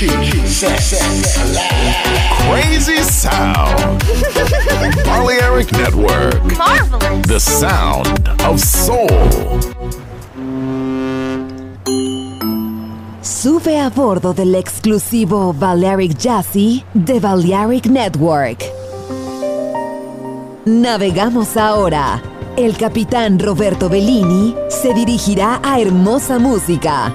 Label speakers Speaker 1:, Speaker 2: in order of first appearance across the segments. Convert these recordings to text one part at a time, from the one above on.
Speaker 1: Crazy sound. Balearic Network.
Speaker 2: Marvelous.
Speaker 1: The sound of soul.
Speaker 3: Sube a bordo del exclusivo Balearic Jazzy de Balearic Network. Navegamos ahora. El capitán Roberto Bellini se dirigirá a hermosa música.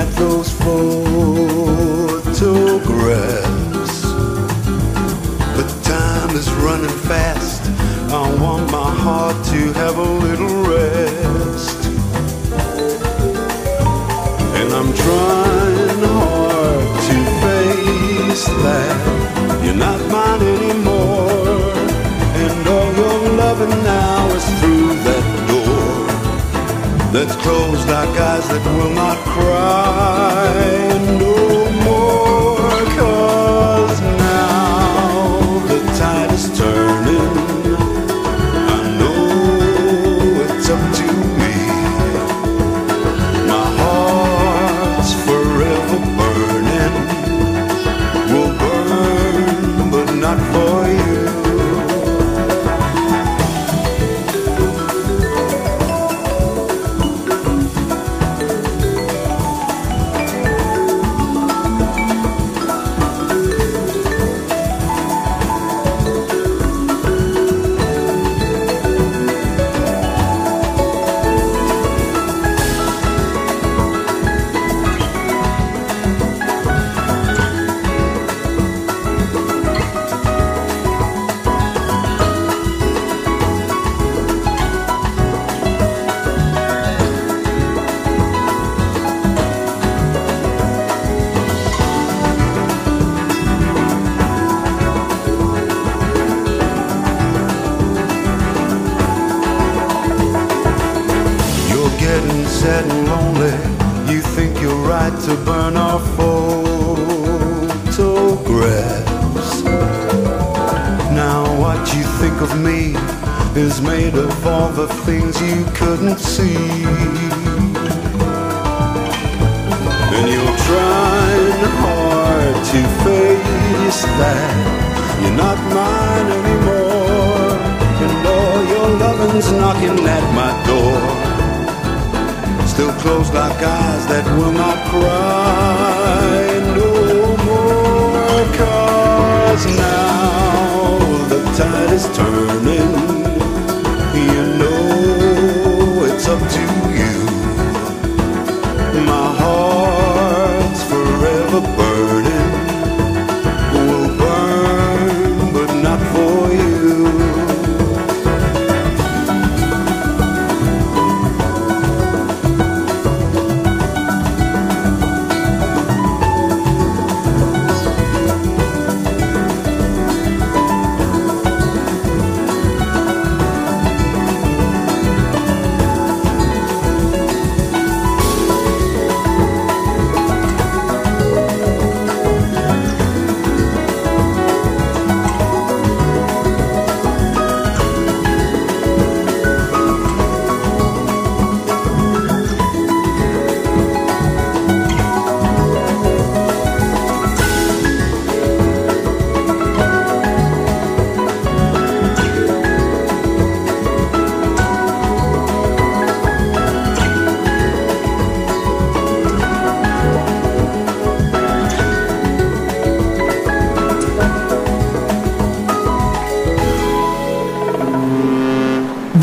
Speaker 4: at the things you couldn't see. And you're trying hard to face that. You're not mine anymore. And all your loving's knocking at my door. Still closed like eyes that will not cry.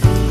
Speaker 5: night.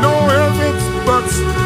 Speaker 5: no if but.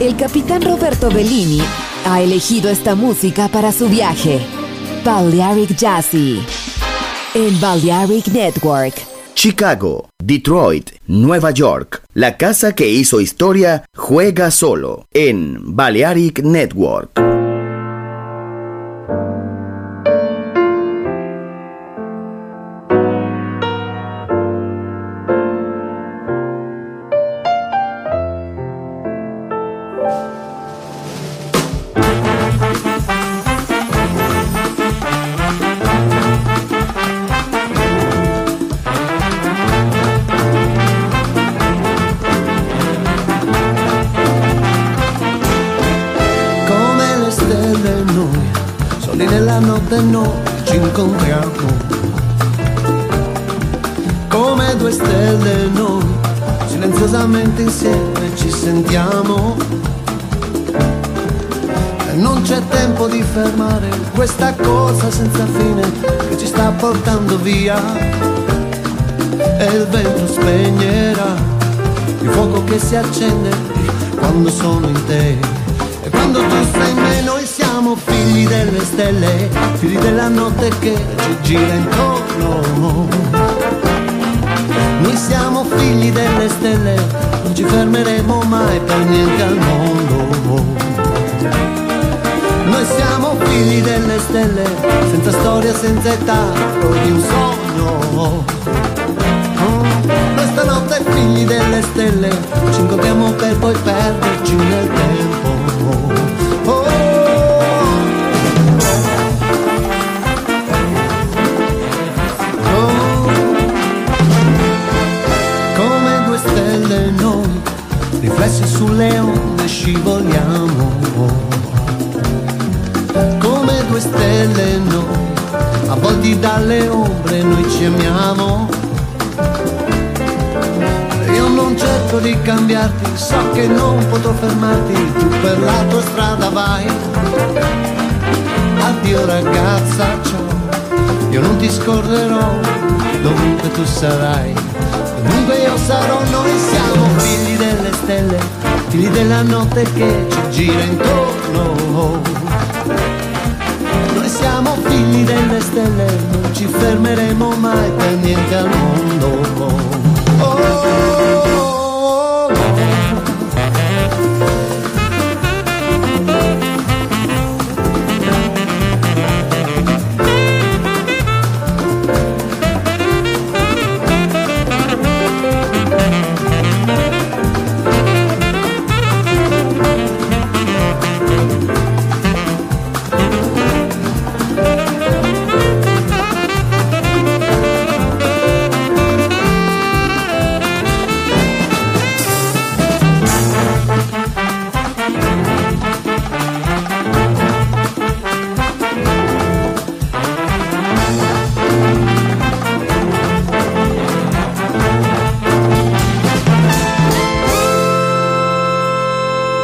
Speaker 6: El capitán Roberto Bellini ha elegido esta música para su viaje. Balearic Jazzy. En Balearic Network.
Speaker 7: Chicago, Detroit, Nueva York. La casa que hizo historia juega solo en Balearic Network.
Speaker 8: ci incontriamo per poi perderci nel tempo. Oh, oh, oh. Come due stelle noi, riflessi sulle onde scivoliamo. Come due stelle noi, avvolti
Speaker 7: dalle ombre noi ci amiamo. Cerco di cambiarti, so che non potrò fermarti, tu per la tua strada vai. Addio ragazza, ciao, io non ti scorderò, dovunque tu sarai. Dovunque io sarò, noi siamo figli delle stelle, figli della notte che ci gira intorno. Noi siamo figli delle stelle, non ci fermeremo mai per niente al mondo.